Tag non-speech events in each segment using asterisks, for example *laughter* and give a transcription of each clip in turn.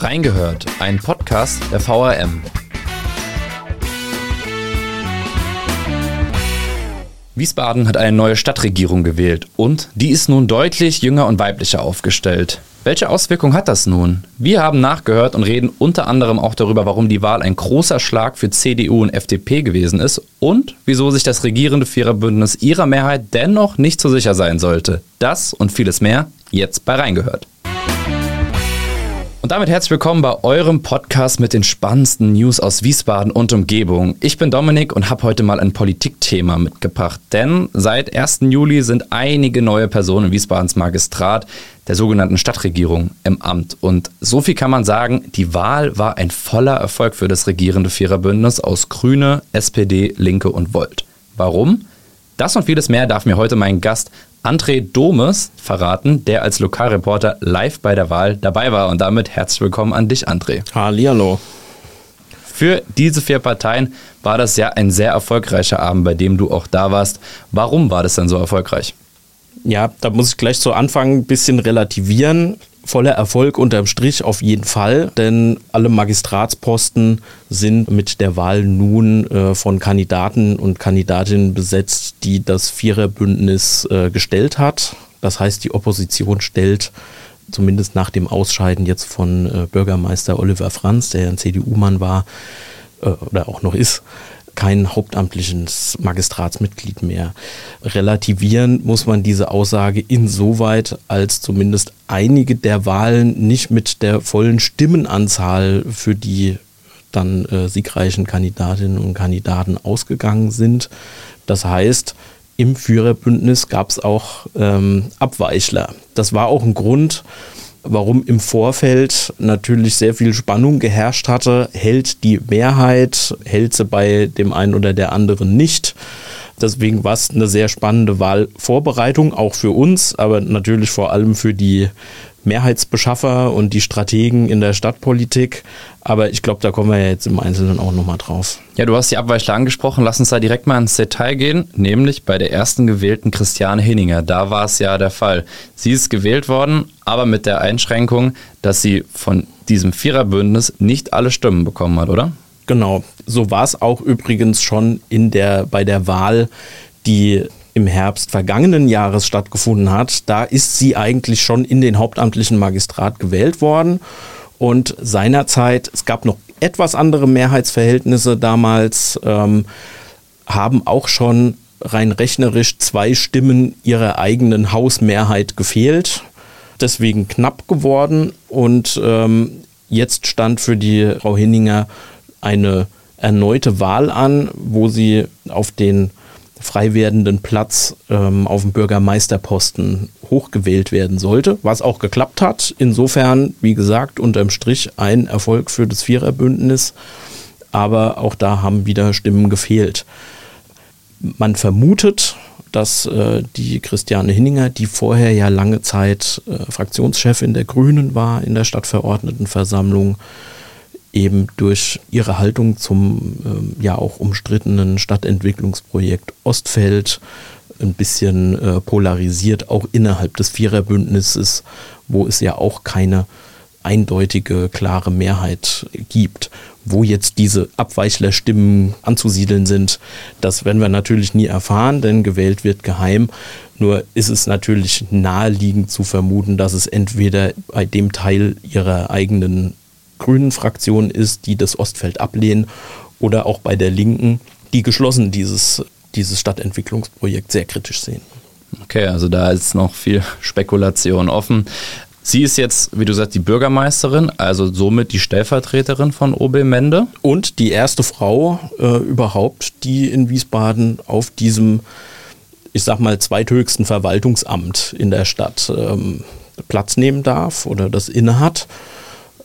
Reingehört, ein Podcast der VRM. Wiesbaden hat eine neue Stadtregierung gewählt und die ist nun deutlich jünger und weiblicher aufgestellt. Welche Auswirkungen hat das nun? Wir haben nachgehört und reden unter anderem auch darüber, warum die Wahl ein großer Schlag für CDU und FDP gewesen ist und wieso sich das regierende Viererbündnis ihrer Mehrheit dennoch nicht so sicher sein sollte. Das und vieles mehr jetzt bei Reingehört. Und damit herzlich willkommen bei eurem Podcast mit den spannendsten News aus Wiesbaden und Umgebung. Ich bin Dominik und habe heute mal ein Politikthema mitgebracht, denn seit 1. Juli sind einige neue Personen in Wiesbadens Magistrat der sogenannten Stadtregierung im Amt. Und so viel kann man sagen, die Wahl war ein voller Erfolg für das regierende Viererbündnis aus Grüne, SPD, Linke und Volt. Warum? Das und vieles mehr darf mir heute mein Gast André Domes verraten, der als Lokalreporter live bei der Wahl dabei war. Und damit herzlich willkommen an dich, André. Hallihallo. Für diese vier Parteien war das ja ein sehr erfolgreicher Abend, bei dem du auch da warst. Warum war das denn so erfolgreich? Ja, da muss ich gleich zu Anfang ein bisschen relativieren voller Erfolg unterm Strich auf jeden Fall, denn alle Magistratsposten sind mit der Wahl nun äh, von Kandidaten und Kandidatinnen besetzt, die das Viererbündnis äh, gestellt hat. Das heißt, die Opposition stellt zumindest nach dem Ausscheiden jetzt von äh, Bürgermeister Oliver Franz, der ein CDU-Mann war äh, oder auch noch ist, kein hauptamtliches Magistratsmitglied mehr. Relativieren muss man diese Aussage insoweit, als zumindest einige der Wahlen nicht mit der vollen Stimmenanzahl für die dann äh, siegreichen Kandidatinnen und Kandidaten ausgegangen sind. Das heißt, im Führerbündnis gab es auch ähm, Abweichler. Das war auch ein Grund, warum im Vorfeld natürlich sehr viel Spannung geherrscht hatte. Hält die Mehrheit, hält sie bei dem einen oder der anderen nicht. Deswegen war es eine sehr spannende Wahlvorbereitung, auch für uns, aber natürlich vor allem für die Mehrheitsbeschaffer und die Strategen in der Stadtpolitik. Aber ich glaube, da kommen wir jetzt im Einzelnen auch nochmal drauf. Ja, du hast die Abweichler angesprochen. Lass uns da direkt mal ins Detail gehen, nämlich bei der ersten gewählten Christiane Hinninger. Da war es ja der Fall. Sie ist gewählt worden, aber mit der Einschränkung, dass sie von diesem Viererbündnis nicht alle Stimmen bekommen hat, oder? Genau. So war es auch übrigens schon in der, bei der Wahl, die im Herbst vergangenen Jahres stattgefunden hat, da ist sie eigentlich schon in den hauptamtlichen Magistrat gewählt worden. Und seinerzeit, es gab noch etwas andere Mehrheitsverhältnisse damals, ähm, haben auch schon rein rechnerisch zwei Stimmen ihrer eigenen Hausmehrheit gefehlt. Deswegen knapp geworden. Und ähm, jetzt stand für die Frau Hinninger eine erneute Wahl an, wo sie auf den frei werdenden Platz ähm, auf dem Bürgermeisterposten hochgewählt werden sollte, was auch geklappt hat. Insofern, wie gesagt, unterm Strich ein Erfolg für das Viererbündnis, aber auch da haben wieder Stimmen gefehlt. Man vermutet, dass äh, die Christiane Hinninger, die vorher ja lange Zeit äh, Fraktionschefin der Grünen war in der Stadtverordnetenversammlung, eben durch ihre Haltung zum äh, ja auch umstrittenen Stadtentwicklungsprojekt Ostfeld ein bisschen äh, polarisiert, auch innerhalb des Viererbündnisses, wo es ja auch keine eindeutige, klare Mehrheit gibt. Wo jetzt diese Abweichlerstimmen anzusiedeln sind, das werden wir natürlich nie erfahren, denn gewählt wird geheim. Nur ist es natürlich naheliegend zu vermuten, dass es entweder bei dem Teil ihrer eigenen grünen Fraktion ist, die das Ostfeld ablehnen, oder auch bei der Linken, die geschlossen dieses, dieses Stadtentwicklungsprojekt sehr kritisch sehen. Okay, also da ist noch viel Spekulation offen. Sie ist jetzt, wie du sagst, die Bürgermeisterin, also somit die Stellvertreterin von OB Mende. Und die erste Frau äh, überhaupt, die in Wiesbaden auf diesem, ich sag mal, zweithöchsten Verwaltungsamt in der Stadt ähm, Platz nehmen darf oder das innehat.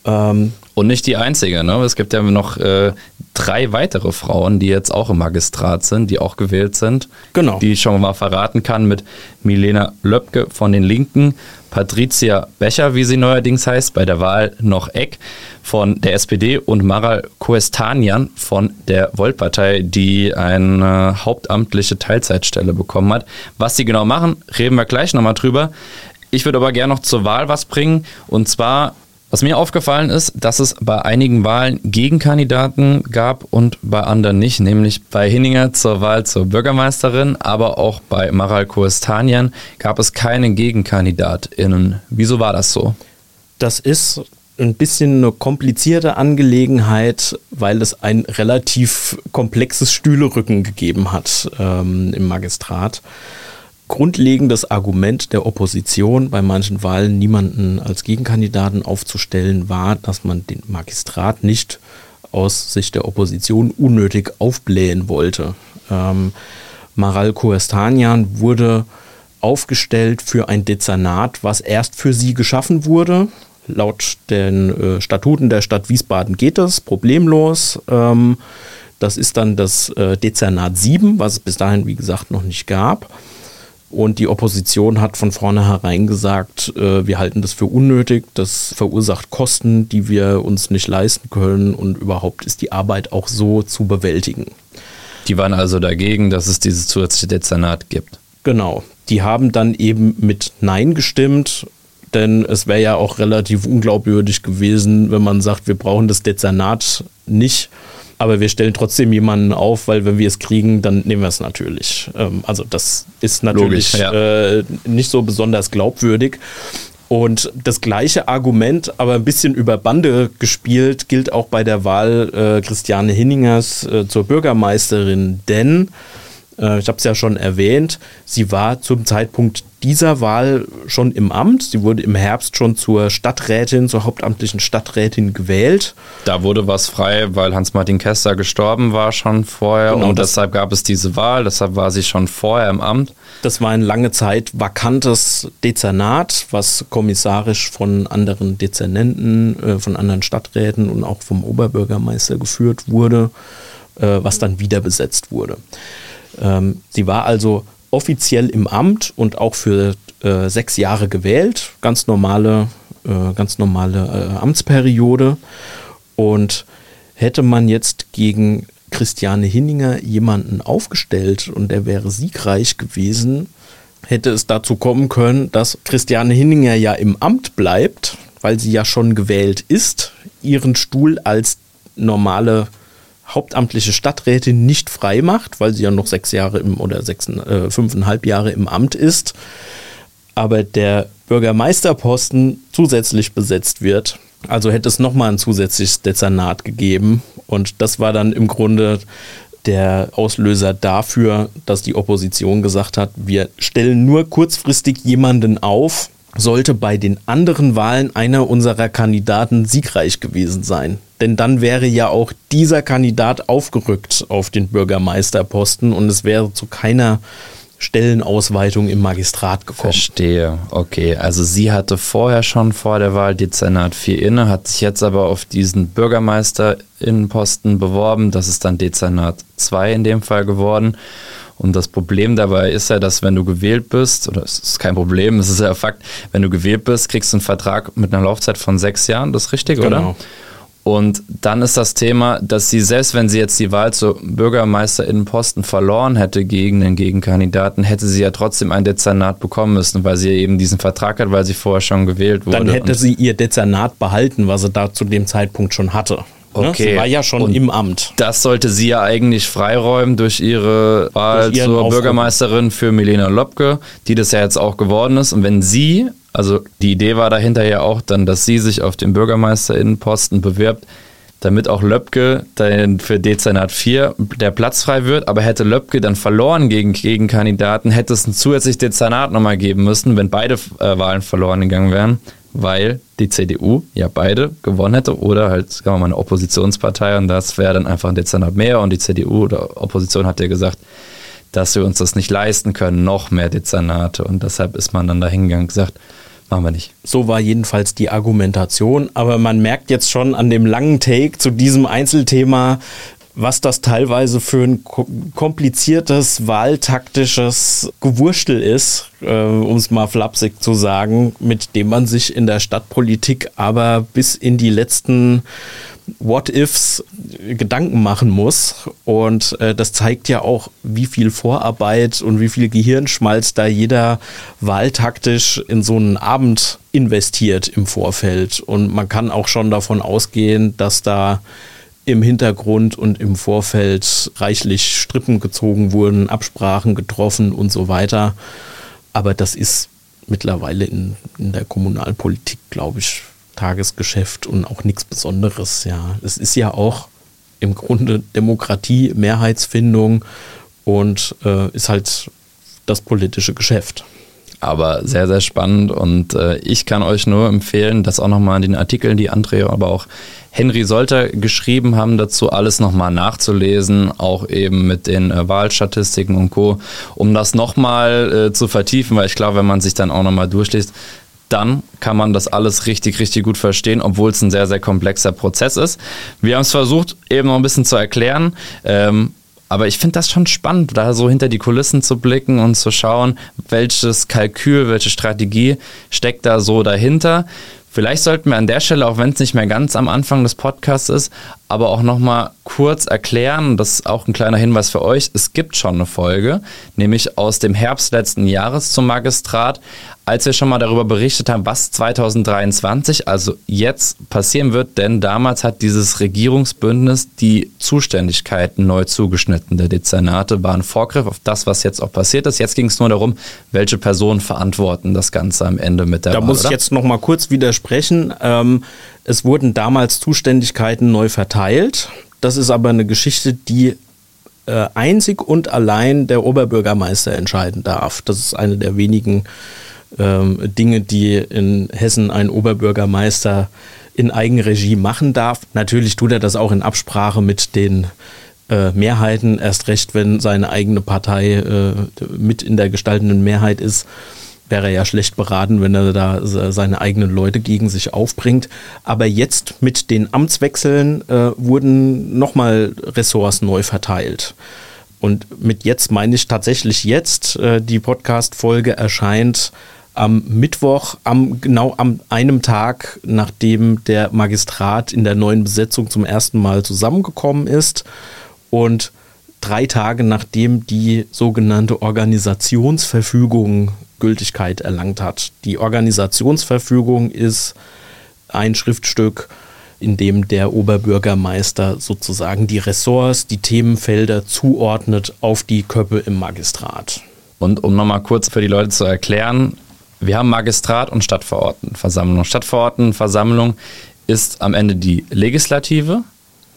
Ähm, und nicht die einzige, ne? Es gibt ja noch äh, drei weitere Frauen, die jetzt auch im Magistrat sind, die auch gewählt sind. Genau. Die ich schon mal verraten kann mit Milena Löbke von den Linken, Patricia Becher, wie sie neuerdings heißt, bei der Wahl noch Eck von der SPD und Maral Koestanian von der Volt-Partei, die eine hauptamtliche Teilzeitstelle bekommen hat. Was sie genau machen, reden wir gleich nochmal drüber. Ich würde aber gerne noch zur Wahl was bringen. Und zwar Was mir aufgefallen ist, dass es bei einigen Wahlen Gegenkandidaten gab und bei anderen nicht, nämlich bei Hinninger zur Wahl zur Bürgermeisterin, aber auch bei Maral Koestanian gab es keine GegenkandidatInnen. Wieso war das so? Das ist ein bisschen eine komplizierte Angelegenheit, weil es ein relativ komplexes Stühlerücken gegeben hat ähm, im Magistrat grundlegendes Argument der Opposition bei manchen Wahlen niemanden als Gegenkandidaten aufzustellen war, dass man den Magistrat nicht aus Sicht der Opposition unnötig aufblähen wollte. Ähm, Maral Koestanian wurde aufgestellt für ein Dezernat, was erst für sie geschaffen wurde. Laut den äh, Statuten der Stadt Wiesbaden geht das problemlos. Ähm, das ist dann das äh, Dezernat 7, was es bis dahin, wie gesagt, noch nicht gab. Und die Opposition hat von vornherein gesagt, äh, wir halten das für unnötig, das verursacht Kosten, die wir uns nicht leisten können und überhaupt ist die Arbeit auch so zu bewältigen. Die waren also dagegen, dass es dieses zusätzliche Dezernat gibt. Genau. Die haben dann eben mit Nein gestimmt, denn es wäre ja auch relativ unglaubwürdig gewesen, wenn man sagt, wir brauchen das Dezernat nicht aber wir stellen trotzdem jemanden auf, weil wenn wir es kriegen, dann nehmen wir es natürlich. Ähm, also das ist natürlich Logisch, ja. äh, nicht so besonders glaubwürdig. Und das gleiche Argument, aber ein bisschen über Bande gespielt, gilt auch bei der Wahl äh, Christiane Hinningers äh, zur Bürgermeisterin, denn äh, ich habe es ja schon erwähnt, sie war zum Zeitpunkt dieser Wahl schon im Amt. Sie wurde im Herbst schon zur Stadträtin, zur hauptamtlichen Stadträtin gewählt. Da wurde was frei, weil Hans-Martin Kester gestorben war schon vorher genau, und deshalb gab es diese Wahl, deshalb war sie schon vorher im Amt. Das war eine lange Zeit vakantes Dezernat, was kommissarisch von anderen Dezernenten, äh, von anderen Stadträten und auch vom Oberbürgermeister geführt wurde, äh, was dann wieder besetzt wurde. Ähm, sie war also offiziell im Amt und auch für äh, sechs Jahre gewählt, ganz normale, äh, ganz normale äh, Amtsperiode. Und hätte man jetzt gegen Christiane Hinninger jemanden aufgestellt und der wäre siegreich gewesen, hätte es dazu kommen können, dass Christiane Hinninger ja im Amt bleibt, weil sie ja schon gewählt ist, ihren Stuhl als normale hauptamtliche Stadträtin nicht frei macht, weil sie ja noch sechs Jahre im oder sechs, äh, fünfeinhalb Jahre im Amt ist, aber der Bürgermeisterposten zusätzlich besetzt wird. Also hätte es nochmal ein zusätzliches Dezernat gegeben. Und das war dann im Grunde der Auslöser dafür, dass die Opposition gesagt hat, wir stellen nur kurzfristig jemanden auf, sollte bei den anderen Wahlen einer unserer Kandidaten siegreich gewesen sein. Denn dann wäre ja auch dieser Kandidat aufgerückt auf den Bürgermeisterposten und es wäre zu keiner Stellenausweitung im Magistrat gekommen. Verstehe. Okay, also sie hatte vorher schon vor der Wahl Dezernat 4 inne, hat sich jetzt aber auf diesen Bürgermeisterinnenposten beworben. Das ist dann Dezernat 2 in dem Fall geworden. Und das Problem dabei ist ja, dass wenn du gewählt bist, oder es ist kein Problem, es ist ja Fakt, wenn du gewählt bist, kriegst du einen Vertrag mit einer Laufzeit von sechs Jahren, das ist richtig, genau. oder? Und dann ist das Thema, dass sie, selbst wenn sie jetzt die Wahl zur Bürgermeisterinnenposten verloren hätte gegen den Gegenkandidaten, hätte sie ja trotzdem ein Dezernat bekommen müssen, weil sie eben diesen Vertrag hat, weil sie vorher schon gewählt wurde. Dann hätte sie ihr Dezernat behalten, was sie da zu dem Zeitpunkt schon hatte. Ne? Okay. Sie war ja schon und im Amt. Das sollte sie ja eigentlich freiräumen durch ihre Wahl durch zur Aufruf. Bürgermeisterin für Milena Lopke, die das ja jetzt auch geworden ist. Und wenn sie, also die Idee war dahinter ja auch dann, dass sie sich auf den Bürgermeisterinnenposten bewirbt, damit auch Löbke dann für Dezernat 4 der Platz frei wird. Aber hätte Löbke dann verloren gegen Gegenkandidaten, hätte es ein zusätzliches Dezernat nochmal geben müssen, wenn beide äh, Wahlen verloren gegangen wären weil die CDU ja beide gewonnen hätte oder halt, sagen wir mal, eine Oppositionspartei und das wäre dann einfach ein Dezernat mehr und die CDU oder Opposition hat ja gesagt, dass wir uns das nicht leisten können, noch mehr Dezernate und deshalb ist man dann da hingegangen und gesagt, machen wir nicht. So war jedenfalls die Argumentation, aber man merkt jetzt schon an dem langen Take zu diesem Einzelthema, was das teilweise für ein kompliziertes wahltaktisches Gewurstel ist, äh, um es mal flapsig zu sagen, mit dem man sich in der Stadtpolitik aber bis in die letzten What-Ifs Gedanken machen muss. Und äh, das zeigt ja auch, wie viel Vorarbeit und wie viel Gehirnschmalz da jeder wahltaktisch in so einen Abend investiert im Vorfeld. Und man kann auch schon davon ausgehen, dass da im Hintergrund und im Vorfeld reichlich Strippen gezogen wurden, Absprachen getroffen und so weiter. Aber das ist mittlerweile in, in der Kommunalpolitik, glaube ich, Tagesgeschäft und auch nichts Besonderes. Ja, es ist ja auch im Grunde Demokratie, Mehrheitsfindung und äh, ist halt das politische Geschäft aber sehr, sehr spannend und äh, ich kann euch nur empfehlen, das auch nochmal in den Artikeln, die Andrea, aber auch Henry Solter geschrieben haben, dazu alles nochmal nachzulesen, auch eben mit den äh, Wahlstatistiken und Co., um das nochmal äh, zu vertiefen, weil ich glaube, wenn man sich dann auch nochmal durchliest, dann kann man das alles richtig, richtig gut verstehen, obwohl es ein sehr, sehr komplexer Prozess ist. Wir haben es versucht, eben noch ein bisschen zu erklären. Ähm, aber ich finde das schon spannend, da so hinter die Kulissen zu blicken und zu schauen, welches Kalkül, welche Strategie steckt da so dahinter. Vielleicht sollten wir an der Stelle, auch wenn es nicht mehr ganz am Anfang des Podcasts ist, aber auch nochmal kurz erklären, das ist auch ein kleiner Hinweis für euch, es gibt schon eine Folge, nämlich aus dem Herbst letzten Jahres zum Magistrat, als wir schon mal darüber berichtet haben, was 2023, also jetzt passieren wird, denn damals hat dieses Regierungsbündnis die Zuständigkeiten neu zugeschnitten. Der Dezernate war ein Vorgriff auf das, was jetzt auch passiert ist. Jetzt ging es nur darum, welche Personen verantworten das Ganze am Ende mit der Da Wahl, muss ich jetzt noch mal kurz widersprechen. Ähm, es wurden damals Zuständigkeiten neu verteilt. Das ist aber eine Geschichte, die äh, einzig und allein der Oberbürgermeister entscheiden darf. Das ist eine der wenigen ähm, Dinge, die in Hessen ein Oberbürgermeister in Eigenregie machen darf. Natürlich tut er das auch in Absprache mit den äh, Mehrheiten, erst recht, wenn seine eigene Partei äh, mit in der gestaltenden Mehrheit ist wäre er ja schlecht beraten, wenn er da seine eigenen Leute gegen sich aufbringt. Aber jetzt mit den Amtswechseln äh, wurden nochmal Ressorts neu verteilt. Und mit jetzt meine ich tatsächlich jetzt. Äh, die Podcast-Folge erscheint am Mittwoch, am, genau am einem Tag, nachdem der Magistrat in der neuen Besetzung zum ersten Mal zusammengekommen ist. Und drei Tage nachdem die sogenannte Organisationsverfügung Gültigkeit erlangt hat. Die Organisationsverfügung ist ein Schriftstück, in dem der Oberbürgermeister sozusagen die Ressorts, die Themenfelder zuordnet auf die Köppe im Magistrat. Und um nochmal kurz für die Leute zu erklären, wir haben Magistrat und Stadtverordnetenversammlung. Stadtverordnetenversammlung ist am Ende die Legislative,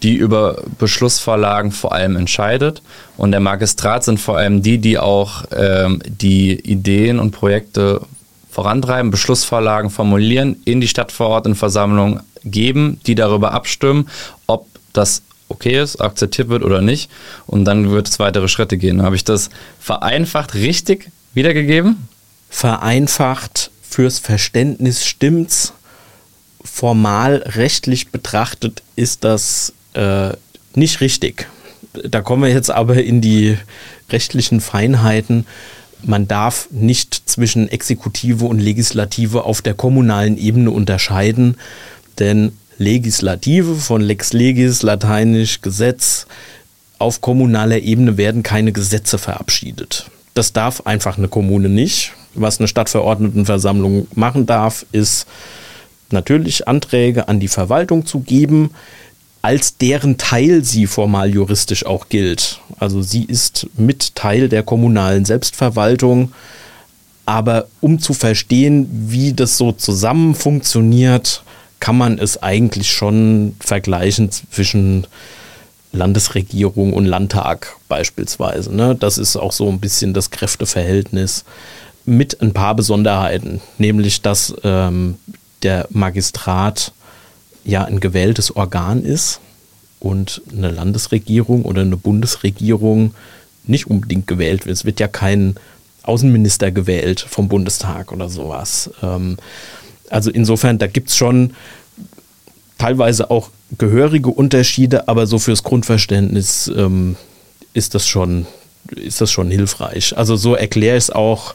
die über Beschlussvorlagen vor allem entscheidet. Und der Magistrat sind vor allem die, die auch ähm, die Ideen und Projekte vorantreiben, Beschlussvorlagen formulieren, in die Stadtverordnetenversammlung geben, die darüber abstimmen, ob das okay ist, akzeptiert wird oder nicht. Und dann wird es weitere Schritte gehen. Habe ich das vereinfacht richtig wiedergegeben? Vereinfacht fürs Verständnis stimmt's. Formal rechtlich betrachtet ist das äh, nicht richtig. Da kommen wir jetzt aber in die rechtlichen Feinheiten. Man darf nicht zwischen Exekutive und Legislative auf der kommunalen Ebene unterscheiden, denn Legislative von Lex Legis, lateinisch Gesetz, auf kommunaler Ebene werden keine Gesetze verabschiedet. Das darf einfach eine Kommune nicht. Was eine Stadtverordnetenversammlung machen darf, ist natürlich Anträge an die Verwaltung zu geben, als deren Teil sie formal juristisch auch gilt. Also sie ist mit Teil der kommunalen Selbstverwaltung. Aber um zu verstehen, wie das so zusammen funktioniert, kann man es eigentlich schon vergleichen zwischen Landesregierung und Landtag beispielsweise. Ne? Das ist auch so ein bisschen das Kräfteverhältnis mit ein paar Besonderheiten, nämlich dass ähm, der Magistrat ja ein gewähltes Organ ist und eine Landesregierung oder eine Bundesregierung nicht unbedingt gewählt wird. Es wird ja kein Außenminister gewählt vom Bundestag oder sowas. Ähm, also insofern, da gibt es schon teilweise auch gehörige Unterschiede, aber so fürs Grundverständnis ähm, ist das schon ist das schon hilfreich. Also so erkläre ich es auch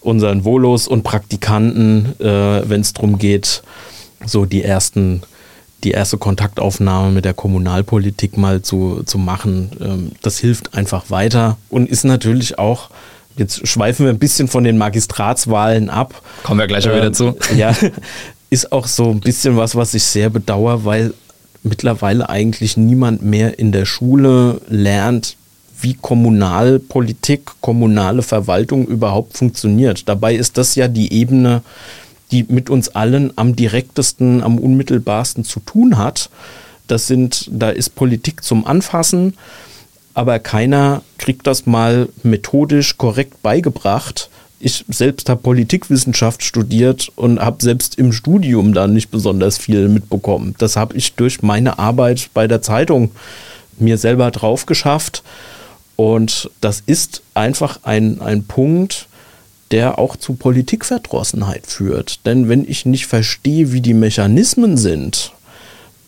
unseren Volos und Praktikanten, äh, wenn es darum geht, so die ersten die erste Kontaktaufnahme mit der Kommunalpolitik mal zu, zu machen. Ähm, das hilft einfach weiter und ist natürlich auch, jetzt schweifen wir ein bisschen von den Magistratswahlen ab. Kommen wir gleich ähm, wieder zu. Ja, *laughs* ist auch so ein bisschen was, was ich sehr bedauere, weil mittlerweile eigentlich niemand mehr in der Schule lernt, wie Kommunalpolitik, kommunale Verwaltung überhaupt funktioniert. Dabei ist das ja die Ebene, die mit uns allen am direktesten, am unmittelbarsten zu tun hat. Das sind, da ist Politik zum Anfassen, aber keiner kriegt das mal methodisch korrekt beigebracht. Ich selbst habe Politikwissenschaft studiert und habe selbst im Studium da nicht besonders viel mitbekommen. Das habe ich durch meine Arbeit bei der Zeitung mir selber drauf geschafft. Und das ist einfach ein, ein Punkt, der auch zu Politikverdrossenheit führt. Denn wenn ich nicht verstehe, wie die Mechanismen sind,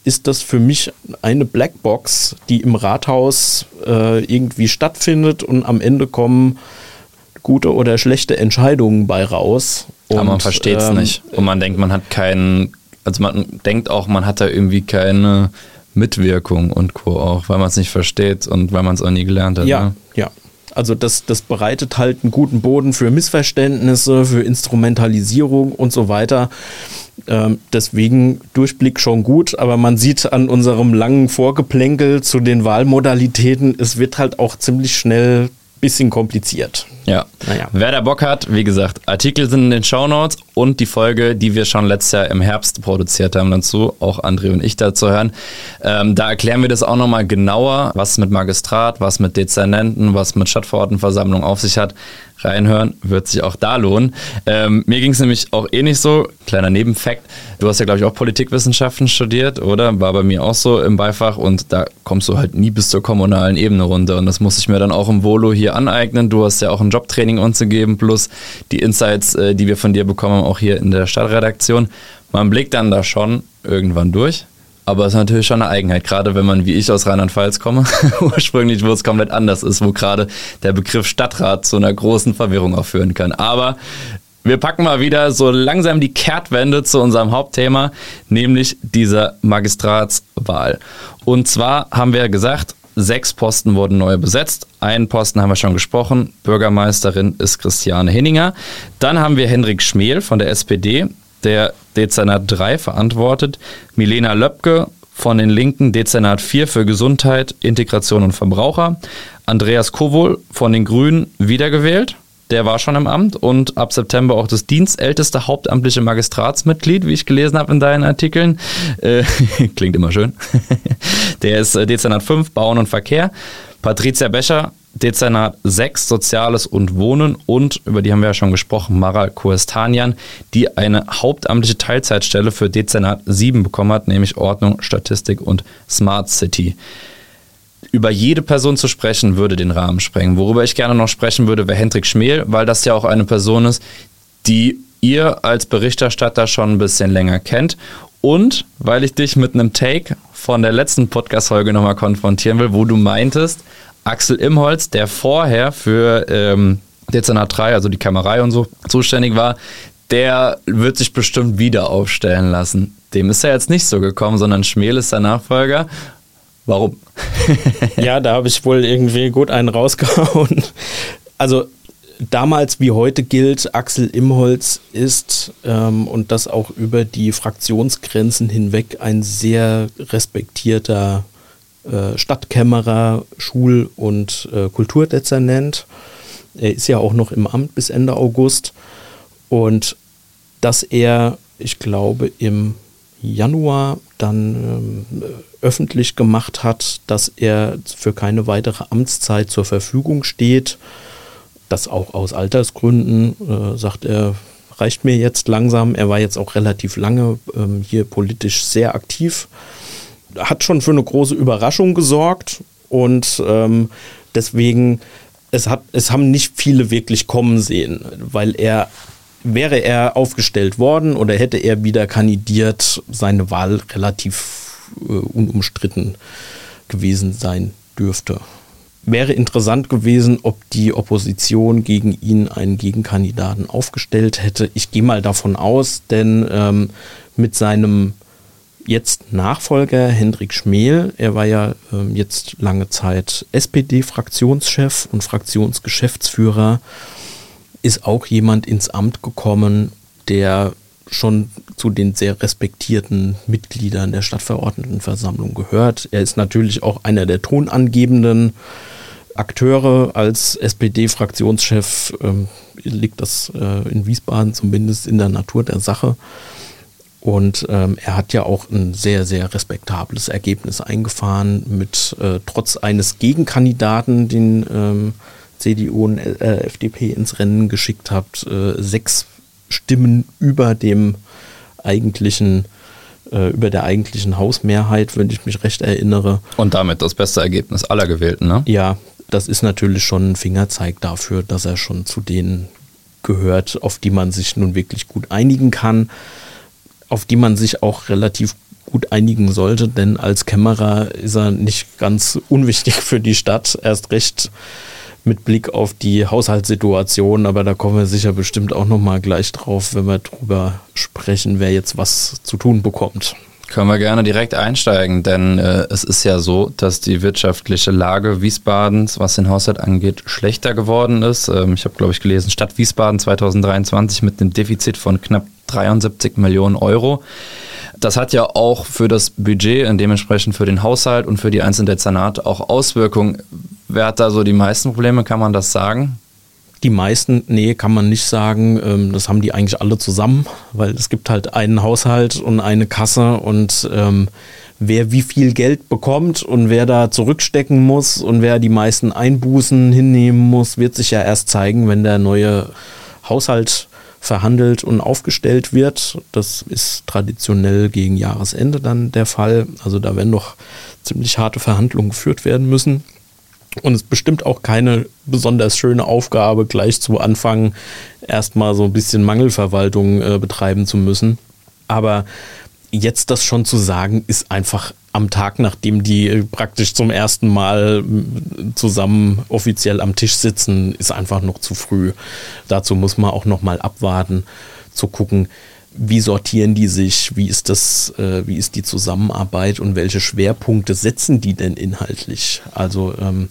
ist das für mich eine Blackbox, die im Rathaus äh, irgendwie stattfindet und am Ende kommen gute oder schlechte Entscheidungen bei raus. Und, Aber man versteht es ähm, nicht. Und man denkt, man hat keinen, also man denkt auch, man hat da irgendwie keine Mitwirkung und Co. auch, weil man es nicht versteht und weil man es auch nie gelernt hat. Ja, ne? ja. Also das, das bereitet halt einen guten Boden für Missverständnisse, für Instrumentalisierung und so weiter. Ähm, deswegen Durchblick schon gut, aber man sieht an unserem langen Vorgeplänkel zu den Wahlmodalitäten, es wird halt auch ziemlich schnell bisschen kompliziert. Ja. Naja. Wer da Bock hat, wie gesagt, Artikel sind in den Shownotes und die Folge, die wir schon letztes Jahr im Herbst produziert haben dazu, auch André und ich dazu hören. Ähm, da erklären wir das auch nochmal genauer, was mit Magistrat, was mit Dezernenten, was mit Stadtverordnetenversammlung auf sich hat reinhören, wird sich auch da lohnen. Ähm, mir ging es nämlich auch eh nicht so. Kleiner Nebenfakt. Du hast ja, glaube ich, auch Politikwissenschaften studiert, oder? War bei mir auch so im Beifach und da kommst du halt nie bis zur kommunalen Ebene runter. Und das muss ich mir dann auch im Volo hier aneignen. Du hast ja auch ein Jobtraining uns gegeben, plus die Insights, äh, die wir von dir bekommen haben, auch hier in der Stadtredaktion. Man blickt dann da schon irgendwann durch. Aber es ist natürlich schon eine Eigenheit, gerade wenn man wie ich aus Rheinland-Pfalz komme, *laughs* ursprünglich, wo es komplett anders ist, wo gerade der Begriff Stadtrat zu einer großen Verwirrung auch führen kann. Aber wir packen mal wieder so langsam die Kehrtwende zu unserem Hauptthema, nämlich dieser Magistratswahl. Und zwar haben wir gesagt, sechs Posten wurden neu besetzt. Einen Posten haben wir schon gesprochen. Bürgermeisterin ist Christiane Hinninger. Dann haben wir Henrik Schmel von der SPD der Dezernat 3 verantwortet, Milena Löpke von den Linken Dezernat 4 für Gesundheit, Integration und Verbraucher, Andreas Kowol von den Grünen wiedergewählt, der war schon im Amt und ab September auch das dienstälteste hauptamtliche Magistratsmitglied, wie ich gelesen habe in deinen Artikeln. Äh, *laughs* klingt immer schön. *laughs* der ist äh, Dezernat 5, Bauen und Verkehr. Patricia Becher Dezernat 6 Soziales und Wohnen und, über die haben wir ja schon gesprochen, Mara Koestanian, die eine hauptamtliche Teilzeitstelle für Dezernat 7 bekommen hat, nämlich Ordnung, Statistik und Smart City. Über jede Person zu sprechen, würde den Rahmen sprengen. Worüber ich gerne noch sprechen würde, wäre Hendrik Schmel, weil das ja auch eine Person ist, die ihr als Berichterstatter schon ein bisschen länger kennt und weil ich dich mit einem Take von der letzten Podcast-Folge nochmal konfrontieren will, wo du meintest, Axel Imholz, der vorher für ähm, Dezernat 3, also die Kämmerei und so, zuständig war, der wird sich bestimmt wieder aufstellen lassen. Dem ist ja jetzt nicht so gekommen, sondern Schmel ist der Nachfolger. Warum? *laughs* ja, da habe ich wohl irgendwie gut einen rausgehauen. Also damals wie heute gilt, Axel Imholz ist ähm, und das auch über die Fraktionsgrenzen hinweg ein sehr respektierter Stadtkämmerer, Schul- und äh, Kulturdezernent. Er ist ja auch noch im Amt bis Ende August. Und dass er, ich glaube, im Januar dann ähm, öffentlich gemacht hat, dass er für keine weitere Amtszeit zur Verfügung steht. Das auch aus Altersgründen, äh, sagt er, reicht mir jetzt langsam. Er war jetzt auch relativ lange ähm, hier politisch sehr aktiv hat schon für eine große Überraschung gesorgt und ähm, deswegen, es, hat, es haben nicht viele wirklich kommen sehen, weil er wäre er aufgestellt worden oder hätte er wieder kandidiert, seine Wahl relativ äh, unumstritten gewesen sein dürfte. Wäre interessant gewesen, ob die Opposition gegen ihn einen Gegenkandidaten aufgestellt hätte. Ich gehe mal davon aus, denn ähm, mit seinem jetzt Nachfolger Hendrik Schmel, er war ja ähm, jetzt lange Zeit SPD-Fraktionschef und Fraktionsgeschäftsführer, ist auch jemand ins Amt gekommen, der schon zu den sehr respektierten Mitgliedern der Stadtverordnetenversammlung gehört. Er ist natürlich auch einer der tonangebenden Akteure als SPD-Fraktionschef. Ähm, liegt das äh, in Wiesbaden zumindest in der Natur der Sache. Und ähm, er hat ja auch ein sehr, sehr respektables Ergebnis eingefahren mit äh, trotz eines Gegenkandidaten, den ähm, CDU und äh, FDP ins Rennen geschickt hat, äh, sechs Stimmen über dem eigentlichen äh, über der eigentlichen Hausmehrheit, wenn ich mich recht erinnere. Und damit das beste Ergebnis aller Gewählten, ne? Ja, das ist natürlich schon ein Fingerzeig dafür, dass er schon zu denen gehört, auf die man sich nun wirklich gut einigen kann, auf die man sich auch relativ gut einigen sollte, denn als Kämmerer ist er nicht ganz unwichtig für die Stadt, erst recht mit Blick auf die Haushaltssituation, aber da kommen wir sicher bestimmt auch noch mal gleich drauf, wenn wir drüber sprechen, wer jetzt was zu tun bekommt. Können wir gerne direkt einsteigen, denn äh, es ist ja so, dass die wirtschaftliche Lage Wiesbadens, was den Haushalt angeht, schlechter geworden ist. Ähm, ich habe, glaube ich, gelesen, Stadt Wiesbaden 2023 mit einem Defizit von knapp 73 Millionen Euro. Das hat ja auch für das Budget und dementsprechend für den Haushalt und für die einzelnen Dezernate auch Auswirkungen. Wer hat da so die meisten Probleme, kann man das sagen? Die meisten, nee, kann man nicht sagen. Ähm, das haben die eigentlich alle zusammen, weil es gibt halt einen Haushalt und eine Kasse und ähm, wer wie viel Geld bekommt und wer da zurückstecken muss und wer die meisten Einbußen hinnehmen muss, wird sich ja erst zeigen, wenn der neue Haushalt verhandelt und aufgestellt wird. Das ist traditionell gegen Jahresende dann der Fall. Also da werden noch ziemlich harte Verhandlungen geführt werden müssen. Und es ist bestimmt auch keine besonders schöne Aufgabe, gleich zu Anfang erstmal so ein bisschen Mangelverwaltung äh, betreiben zu müssen. Aber jetzt das schon zu sagen, ist einfach am Tag, nachdem die praktisch zum ersten Mal zusammen offiziell am Tisch sitzen, ist einfach noch zu früh. Dazu muss man auch noch mal abwarten, zu gucken, wie sortieren die sich, wie ist das, äh, wie ist die Zusammenarbeit und welche Schwerpunkte setzen die denn inhaltlich? Also ähm,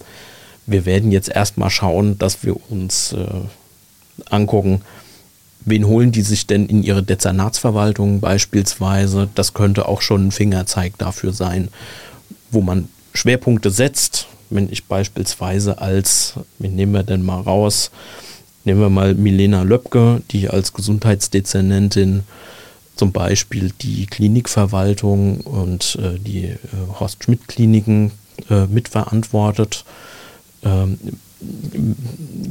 wir werden jetzt erstmal schauen, dass wir uns äh, angucken, wen holen die sich denn in ihre Dezernatsverwaltung beispielsweise. Das könnte auch schon ein Fingerzeig dafür sein, wo man Schwerpunkte setzt. Wenn ich beispielsweise als, wen nehmen wir denn mal raus, Nehmen wir mal Milena Löbke, die als Gesundheitsdezernentin zum Beispiel die Klinikverwaltung und äh, die äh, Horst Schmidt Kliniken äh, mitverantwortet. Ähm,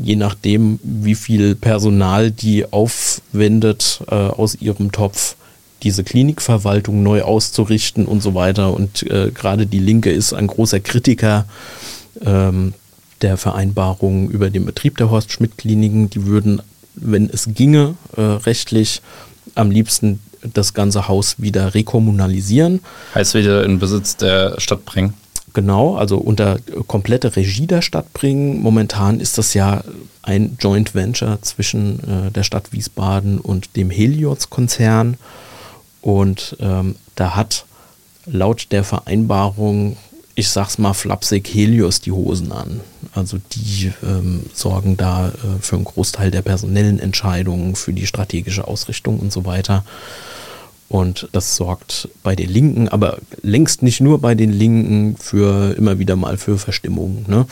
je nachdem, wie viel Personal die aufwendet äh, aus ihrem Topf, diese Klinikverwaltung neu auszurichten und so weiter. Und äh, gerade die Linke ist ein großer Kritiker ähm, der Vereinbarung über den Betrieb der Horst-Schmidt-Kliniken. Die würden, wenn es ginge, äh, rechtlich am liebsten das ganze Haus wieder rekommunalisieren. Heißt wieder in Besitz der Stadt bringen. Genau, also unter komplette Regie der Stadt bringen. Momentan ist das ja ein Joint Venture zwischen äh, der Stadt Wiesbaden und dem Helios-Konzern. Und ähm, da hat laut der Vereinbarung ich sag's mal flapsig, Helios die Hosen an. Also die ähm, sorgen da äh, für einen Großteil der personellen Entscheidungen, für die strategische Ausrichtung und so weiter. Und das sorgt bei den Linken, aber längst nicht nur bei den Linken, für immer wieder mal für Verstimmung. Ne?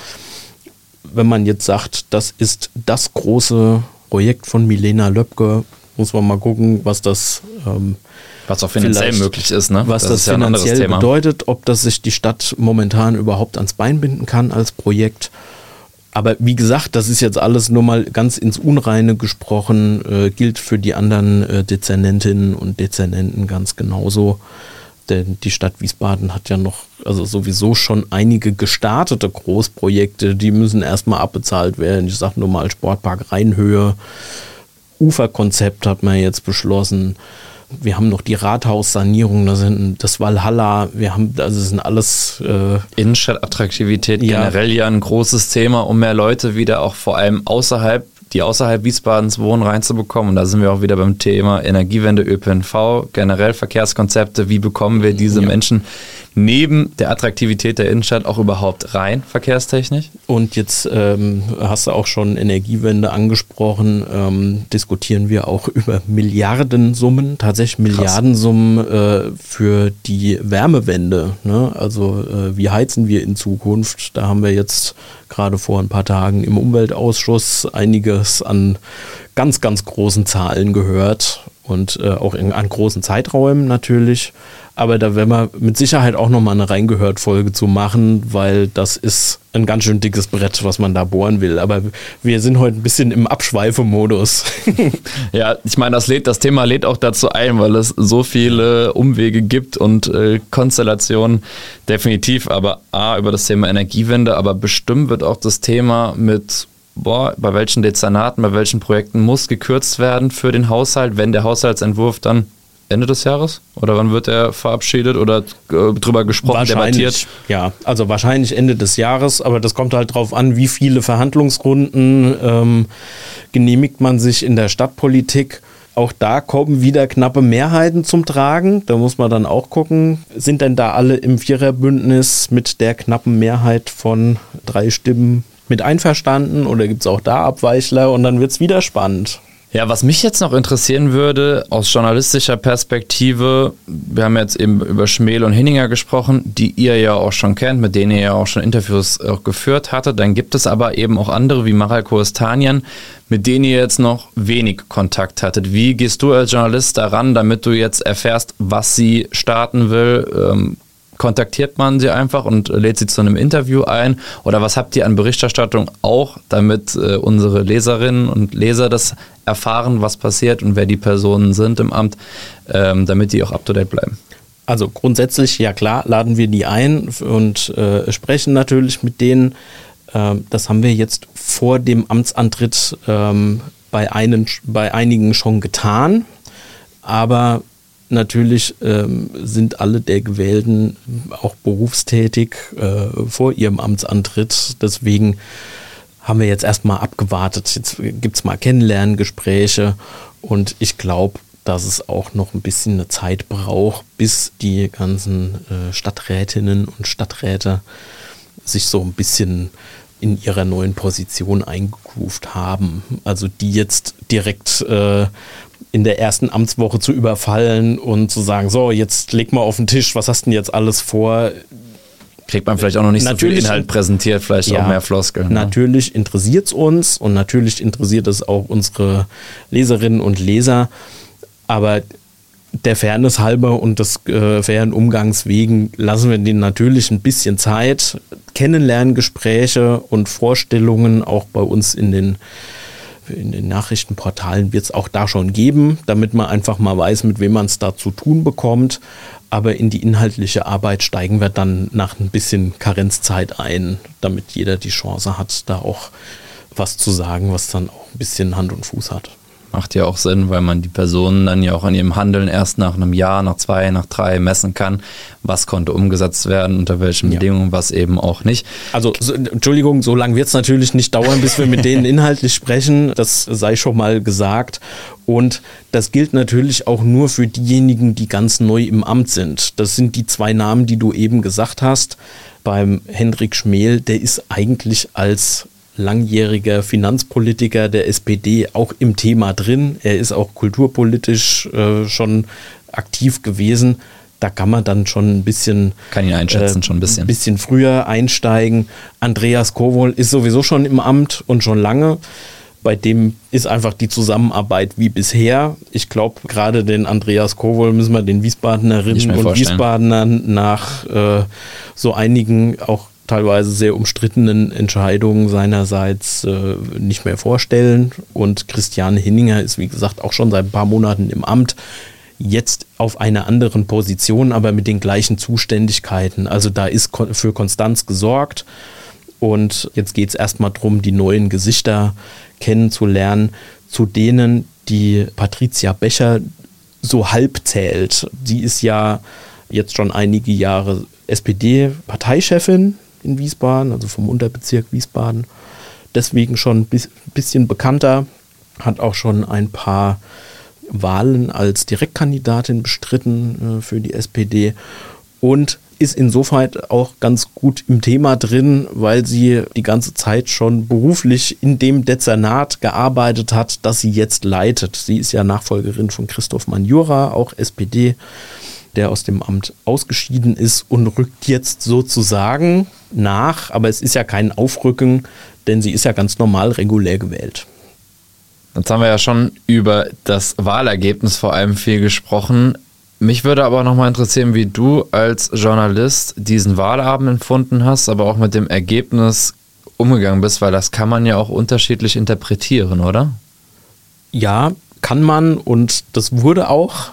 Wenn man jetzt sagt, das ist das große Projekt von Milena Löbke, muss man mal gucken, was das ähm, was auch finanziell möglich ist, ne? Was das, das ja finanziell bedeutet, ob das sich die Stadt momentan überhaupt ans Bein binden kann als Projekt. Aber wie gesagt, das ist jetzt alles nur mal ganz ins Unreine gesprochen, äh, gilt für die anderen äh, Dezernentinnen und Dezernenten ganz genauso. Denn die Stadt Wiesbaden hat ja noch, also sowieso schon einige gestartete Großprojekte, die müssen erstmal abbezahlt werden. Ich sage nur mal Sportpark Rheinhöhe Uferkonzept hat man jetzt beschlossen. Wir haben noch die Rathaussanierung, das, sind das Valhalla, wir haben, also das sind alles. Äh Innenstadtattraktivität ja. generell ja ein großes Thema, um mehr Leute wieder auch vor allem außerhalb die außerhalb Wiesbadens wohnen, reinzubekommen. Und da sind wir auch wieder beim Thema Energiewende, ÖPNV, generell Verkehrskonzepte. Wie bekommen wir diese ja. Menschen neben der Attraktivität der Innenstadt auch überhaupt rein, verkehrstechnisch? Und jetzt ähm, hast du auch schon Energiewende angesprochen, ähm, diskutieren wir auch *laughs* über Milliardensummen, tatsächlich Milliardensummen äh, für die Wärmewende. Ne? Also äh, wie heizen wir in Zukunft? Da haben wir jetzt gerade vor ein paar Tagen im Umweltausschuss einiges an ganz, ganz großen Zahlen gehört und äh, auch in, an großen Zeiträumen natürlich. Aber da werden wir mit Sicherheit auch nochmal eine Reingehört-Folge zu machen, weil das ist ein ganz schön dickes Brett, was man da bohren will. Aber wir sind heute ein bisschen im Abschweifemodus. *laughs* ja, ich meine, das, das Thema lädt auch dazu ein, weil es so viele Umwege gibt und äh, Konstellationen definitiv. Aber A, über das Thema Energiewende, aber bestimmt wird auch das Thema mit boah, bei welchen Dezernaten, bei welchen Projekten muss gekürzt werden für den Haushalt, wenn der Haushaltsentwurf dann Ende des Jahres? Oder wann wird er verabschiedet oder äh, drüber gesprochen, debattiert? Ja, also wahrscheinlich Ende des Jahres, aber das kommt halt darauf an, wie viele Verhandlungsrunden ähm, genehmigt man sich in der Stadtpolitik. Auch da kommen wieder knappe Mehrheiten zum Tragen. Da muss man dann auch gucken, sind denn da alle im Viererbündnis mit der knappen Mehrheit von drei Stimmen mit einverstanden oder gibt es auch da Abweichler und dann wird es wieder spannend. Ja, was mich jetzt noch interessieren würde, aus journalistischer Perspektive, wir haben jetzt eben über Schmel und Hinninger gesprochen, die ihr ja auch schon kennt, mit denen ihr ja auch schon Interviews auch geführt hattet. Dann gibt es aber eben auch andere wie Maral Kostanyan, mit denen ihr jetzt noch wenig Kontakt hattet. Wie gehst du als Journalist daran, damit du jetzt erfährst, was sie starten will? Ähm, kontaktiert man sie einfach und lädt sie zu einem Interview ein? Oder was habt ihr an Berichterstattung auch, damit äh, unsere Leserinnen und Leser das erfahren, was passiert und wer die Personen sind im Amt, ähm, damit die auch up-to-date bleiben? Also grundsätzlich, ja klar, laden wir die ein und äh, sprechen natürlich mit denen. Ähm, das haben wir jetzt vor dem Amtsantritt ähm, bei, einen, bei einigen schon getan. Aber Natürlich ähm, sind alle der Gewählten auch berufstätig äh, vor ihrem Amtsantritt. Deswegen haben wir jetzt erstmal abgewartet. Jetzt gibt es mal Kennenlerngespräche und ich glaube, dass es auch noch ein bisschen eine Zeit braucht, bis die ganzen äh, Stadträtinnen und Stadträte sich so ein bisschen in ihrer neuen Position eingegroovt haben. Also die jetzt direkt äh, in der ersten Amtswoche zu überfallen und zu sagen, so, jetzt leg mal auf den Tisch, was hast du denn jetzt alles vor? Kriegt man vielleicht auch noch nicht natürlich, so viel Inhalt präsentiert, vielleicht ja, auch mehr Floskeln. Ne? Natürlich interessiert es uns und natürlich interessiert es auch unsere Leserinnen und Leser, aber der Fairness halber und des äh, fairen Umgangs wegen lassen wir denen natürlich ein bisschen Zeit. Kennenlerngespräche und Vorstellungen auch bei uns in den in den Nachrichtenportalen wird es auch da schon geben, damit man einfach mal weiß, mit wem man es da zu tun bekommt. Aber in die inhaltliche Arbeit steigen wir dann nach ein bisschen Karenzzeit ein, damit jeder die Chance hat, da auch was zu sagen, was dann auch ein bisschen Hand und Fuß hat. Macht ja auch Sinn, weil man die Personen dann ja auch an ihrem Handeln erst nach einem Jahr, nach zwei, nach drei messen kann, was konnte umgesetzt werden, unter welchen ja. Bedingungen, was eben auch nicht. Also, so, Entschuldigung, so lange wird es natürlich nicht dauern, bis wir mit denen *laughs* inhaltlich sprechen. Das sei schon mal gesagt. Und das gilt natürlich auch nur für diejenigen, die ganz neu im Amt sind. Das sind die zwei Namen, die du eben gesagt hast. Beim Hendrik Schmel, der ist eigentlich als langjähriger Finanzpolitiker der SPD auch im Thema drin. Er ist auch kulturpolitisch äh, schon aktiv gewesen. Da kann man dann schon ein bisschen. Kann ihn einschätzen, äh, schon ein bisschen. Ein bisschen früher einsteigen. Andreas Kowol ist sowieso schon im Amt und schon lange. Bei dem ist einfach die Zusammenarbeit wie bisher. Ich glaube, gerade den Andreas Kowol müssen wir den Wiesbadenerinnen und Wiesbadenern nach äh, so einigen auch teilweise sehr umstrittenen Entscheidungen seinerseits äh, nicht mehr vorstellen. Und Christiane Hinninger ist, wie gesagt, auch schon seit ein paar Monaten im Amt. Jetzt auf einer anderen Position, aber mit den gleichen Zuständigkeiten. Also da ist für Konstanz gesorgt. Und jetzt geht es erstmal darum, die neuen Gesichter kennenzulernen, zu denen die Patricia Becher so halb zählt. Sie ist ja jetzt schon einige Jahre SPD-Parteichefin in Wiesbaden, also vom Unterbezirk Wiesbaden. Deswegen schon ein bisschen bekannter, hat auch schon ein paar Wahlen als Direktkandidatin bestritten äh, für die SPD und ist insofern auch ganz gut im Thema drin, weil sie die ganze Zeit schon beruflich in dem Dezernat gearbeitet hat, das sie jetzt leitet. Sie ist ja Nachfolgerin von Christoph Manjura, auch SPD, der aus dem Amt ausgeschieden ist und rückt jetzt sozusagen nach, aber es ist ja kein Aufrücken, denn sie ist ja ganz normal regulär gewählt. Jetzt haben wir ja schon über das Wahlergebnis vor allem viel gesprochen. Mich würde aber noch mal interessieren, wie du als Journalist diesen Wahlabend empfunden hast, aber auch mit dem Ergebnis umgegangen bist, weil das kann man ja auch unterschiedlich interpretieren, oder? Ja, kann man und das wurde auch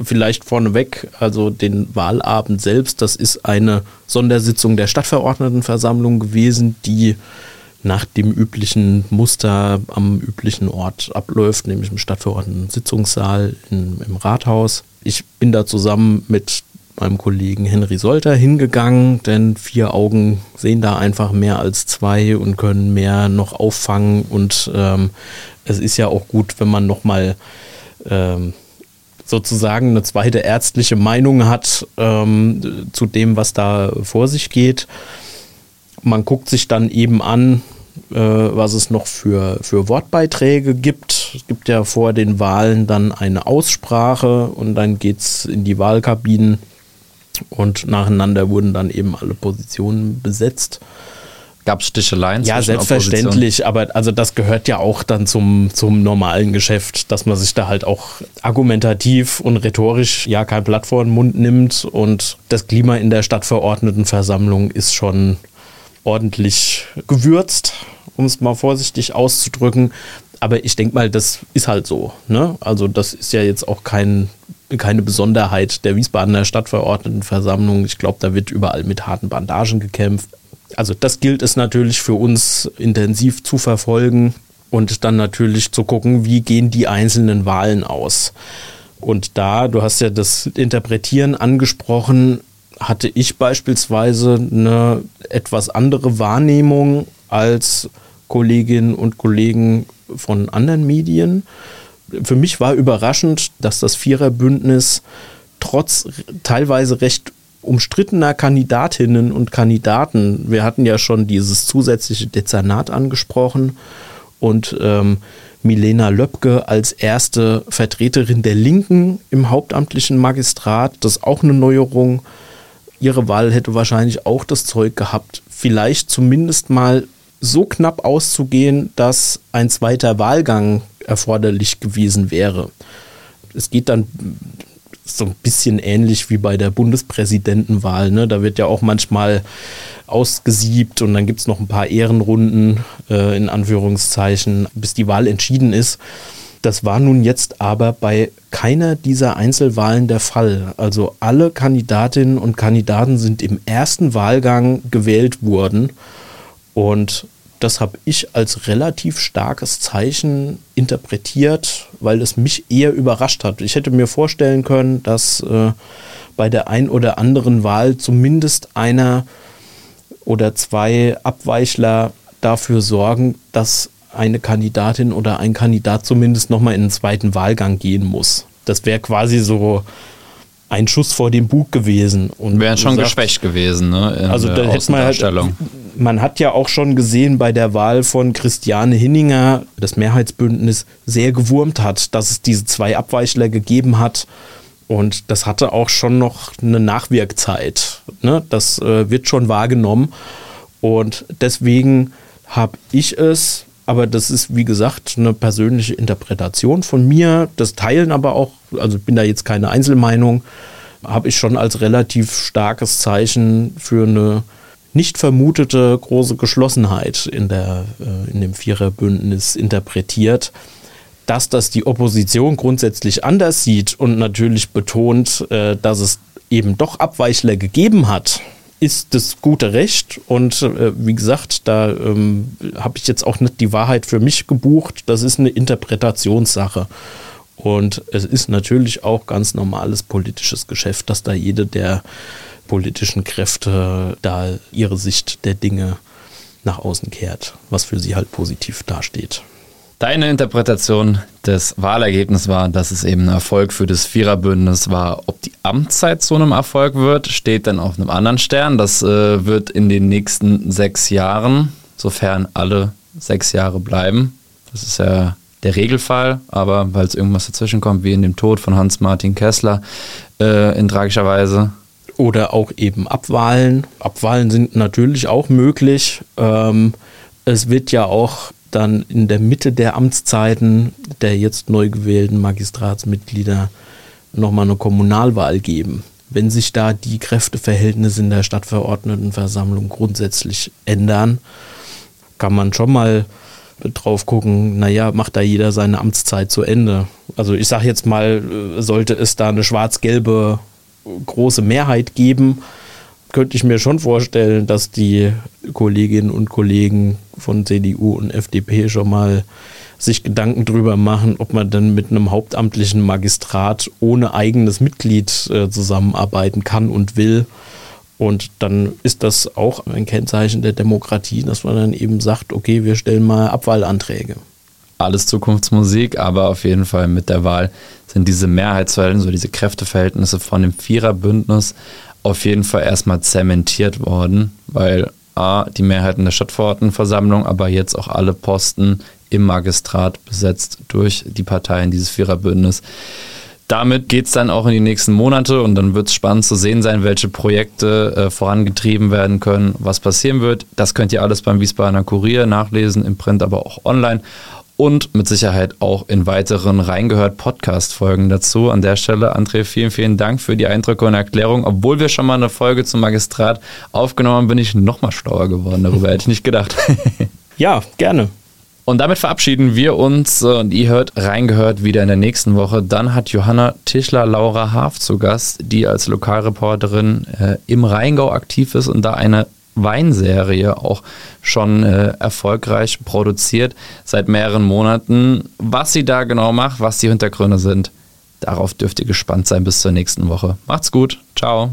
vielleicht vorneweg, also den Wahlabend selbst, das ist eine Sondersitzung der Stadtverordnetenversammlung gewesen, die nach dem üblichen Muster am üblichen Ort abläuft, nämlich im Stadtverordneten-Sitzungssaal im Rathaus. Ich bin da zusammen mit meinem Kollegen Henry Solter hingegangen, denn vier Augen sehen da einfach mehr als zwei und können mehr noch auffangen. Und ähm, es ist ja auch gut, wenn man nochmal ähm, sozusagen eine zweite ärztliche Meinung hat ähm, zu dem, was da vor sich geht. Man guckt sich dann eben an, äh, was es noch für, für Wortbeiträge gibt. Es gibt ja vor den Wahlen dann eine Aussprache und dann geht es in die Wahlkabinen und nacheinander wurden dann eben alle Positionen besetzt. Gab es Sticheleien? Ja, selbstverständlich, aber also das gehört ja auch dann zum, zum normalen Geschäft, dass man sich da halt auch argumentativ und rhetorisch ja kein Blatt vor den Mund nimmt und das Klima in der Stadtverordnetenversammlung ist schon ordentlich gewürzt, um es mal vorsichtig auszudrücken. Aber ich denke mal, das ist halt so. Ne? Also das ist ja jetzt auch kein, keine Besonderheit der Wiesbadener Stadtverordnetenversammlung. Ich glaube, da wird überall mit harten Bandagen gekämpft. Also das gilt es natürlich für uns intensiv zu verfolgen und dann natürlich zu gucken, wie gehen die einzelnen Wahlen aus. Und da, du hast ja das Interpretieren angesprochen, hatte ich beispielsweise eine etwas andere Wahrnehmung als Kolleginnen und Kollegen von anderen Medien. Für mich war überraschend, dass das Viererbündnis trotz teilweise recht umstrittener Kandidatinnen und Kandidaten, wir hatten ja schon dieses zusätzliche Dezernat angesprochen und ähm, Milena Löbke als erste Vertreterin der Linken im hauptamtlichen Magistrat, das ist auch eine Neuerung. Ihre Wahl hätte wahrscheinlich auch das Zeug gehabt, vielleicht zumindest mal so knapp auszugehen, dass ein zweiter Wahlgang erforderlich gewesen wäre. Es geht dann so ein bisschen ähnlich wie bei der Bundespräsidentenwahl. Ne? Da wird ja auch manchmal ausgesiebt und dann gibt es noch ein paar Ehrenrunden äh, in Anführungszeichen, bis die Wahl entschieden ist. Das war nun jetzt aber bei keiner dieser Einzelwahlen der Fall. Also alle Kandidatinnen und Kandidaten sind im ersten Wahlgang gewählt worden. Und das habe ich als relativ starkes Zeichen interpretiert, weil es mich eher überrascht hat. Ich hätte mir vorstellen können, dass äh, bei der ein oder anderen Wahl zumindest einer oder zwei Abweichler dafür sorgen, dass eine Kandidatin oder ein Kandidat zumindest nochmal in den zweiten Wahlgang gehen muss. Das wäre quasi so ein Schuss vor dem Bug gewesen. Wäre schon sagt, geschwächt gewesen, ne? also da hätte man halt, man hat ja auch schon gesehen bei der Wahl von Christiane Hinninger, das Mehrheitsbündnis sehr gewurmt hat, dass es diese zwei Abweichler gegeben hat. Und das hatte auch schon noch eine Nachwirkzeit. Ne? Das äh, wird schon wahrgenommen. Und deswegen habe ich es aber das ist, wie gesagt, eine persönliche Interpretation von mir. Das teilen aber auch, also bin da jetzt keine Einzelmeinung, habe ich schon als relativ starkes Zeichen für eine nicht vermutete große Geschlossenheit in, der, äh, in dem Viererbündnis interpretiert. Dass das die Opposition grundsätzlich anders sieht und natürlich betont, äh, dass es eben doch Abweichler gegeben hat, ist das gute Recht und äh, wie gesagt, da ähm, habe ich jetzt auch nicht die Wahrheit für mich gebucht. Das ist eine Interpretationssache. Und es ist natürlich auch ganz normales politisches Geschäft, dass da jede der politischen Kräfte da ihre Sicht der Dinge nach außen kehrt, was für sie halt positiv dasteht. Deine Interpretation des Wahlergebnisses war, dass es eben ein Erfolg für das Viererbündnis war. Ob die Amtszeit zu einem Erfolg wird, steht dann auf einem anderen Stern. Das äh, wird in den nächsten sechs Jahren, sofern alle sechs Jahre bleiben. Das ist ja der Regelfall, aber weil es irgendwas dazwischen kommt, wie in dem Tod von Hans-Martin Kessler äh, in tragischer Weise. Oder auch eben Abwahlen. Abwahlen sind natürlich auch möglich. Ähm, es wird ja auch dann in der Mitte der Amtszeiten der jetzt neu gewählten Magistratsmitglieder nochmal eine Kommunalwahl geben. Wenn sich da die Kräfteverhältnisse in der Stadtverordnetenversammlung grundsätzlich ändern, kann man schon mal drauf gucken, naja, macht da jeder seine Amtszeit zu Ende. Also ich sage jetzt mal, sollte es da eine schwarz-gelbe große Mehrheit geben, könnte ich mir schon vorstellen, dass die Kolleginnen und Kollegen von CDU und FDP schon mal sich Gedanken drüber machen, ob man denn mit einem hauptamtlichen Magistrat ohne eigenes Mitglied äh, zusammenarbeiten kann und will. Und dann ist das auch ein Kennzeichen der Demokratie, dass man dann eben sagt, okay, wir stellen mal Abwahlanträge. Alles Zukunftsmusik, aber auf jeden Fall mit der Wahl sind diese Mehrheitsverhältnisse, diese Kräfteverhältnisse von dem Viererbündnis auf jeden Fall erstmal zementiert worden, weil A, die Mehrheit in der Stadtverordnetenversammlung, aber jetzt auch alle Posten im Magistrat besetzt durch die Parteien dieses Viererbündnis. Damit geht es dann auch in die nächsten Monate und dann wird es spannend zu sehen sein, welche Projekte äh, vorangetrieben werden können, was passieren wird. Das könnt ihr alles beim Wiesbadener Kurier nachlesen, im Print, aber auch online und mit Sicherheit auch in weiteren reingehört Podcast-Folgen dazu. An der Stelle, André, vielen, vielen Dank für die Eindrücke und Erklärung. Obwohl wir schon mal eine Folge zum Magistrat aufgenommen haben, bin ich noch mal schlauer geworden. Darüber hätte ich nicht gedacht. *laughs* ja, gerne. Und damit verabschieden wir uns und ihr hört reingehört wieder in der nächsten Woche. Dann hat Johanna Tischler Laura Haaf zu Gast, die als Lokalreporterin äh, im Rheingau aktiv ist und da eine Weinserie auch schon äh, erfolgreich produziert seit mehreren Monaten. Was sie da genau macht, was die Hintergründe sind, darauf dürft ihr gespannt sein bis zur nächsten Woche. Macht's gut. Ciao.